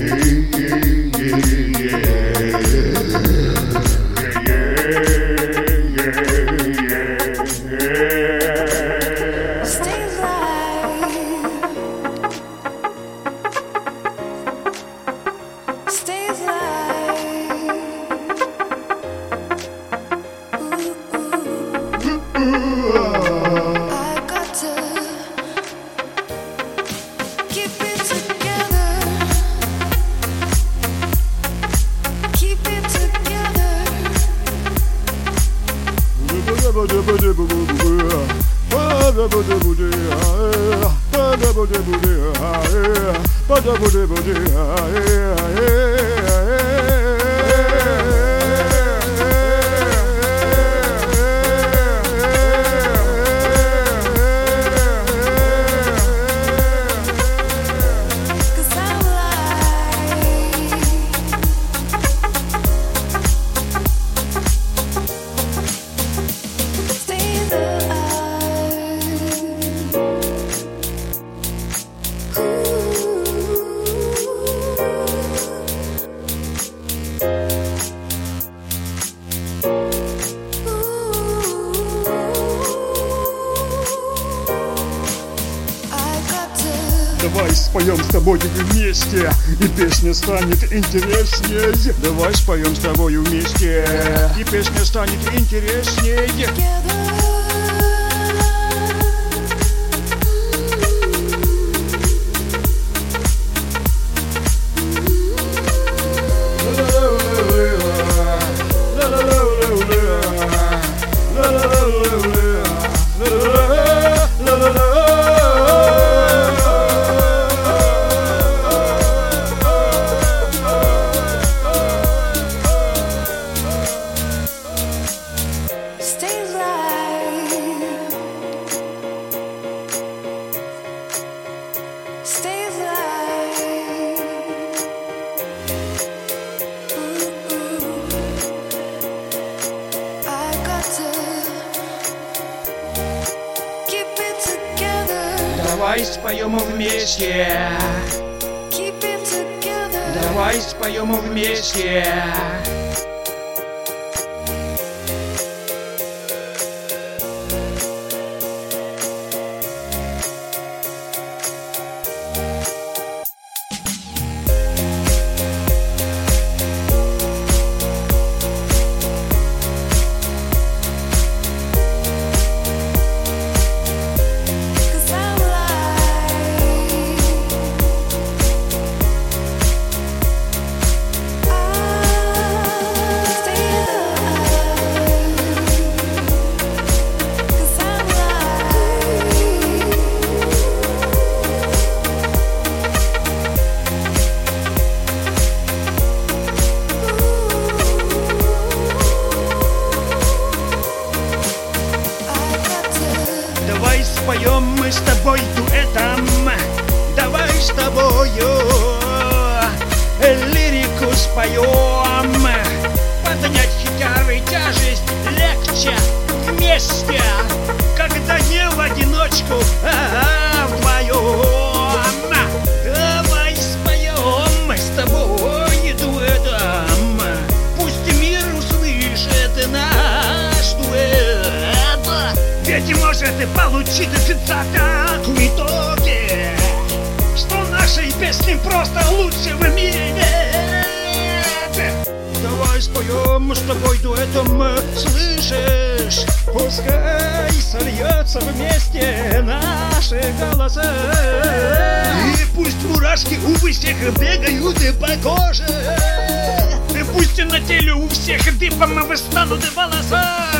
yeah, yeah, yeah. bode bode, ah yeah. Bode bode bode, ah yeah, yeah. Давай споем с тобой вместе, и песня станет интереснее. Давай споем с тобой вместе, и песня станет интереснее. Давай споем вместе, давай споем вместе. Давай споем мы с тобой дуэтом, давай с тобою лирику споем. Поднять гитары тяжесть легче вместе, когда не в одиночку, а Ведь может и получиться так в итоге, что нашей песни просто лучше в мире нет. Давай споем с тобой дуэтом, слышишь? Пускай сольется вместе наши голоса. И пусть мурашки у всех бегают и по коже. И пусть на теле у всех дыбом выстанут волоса.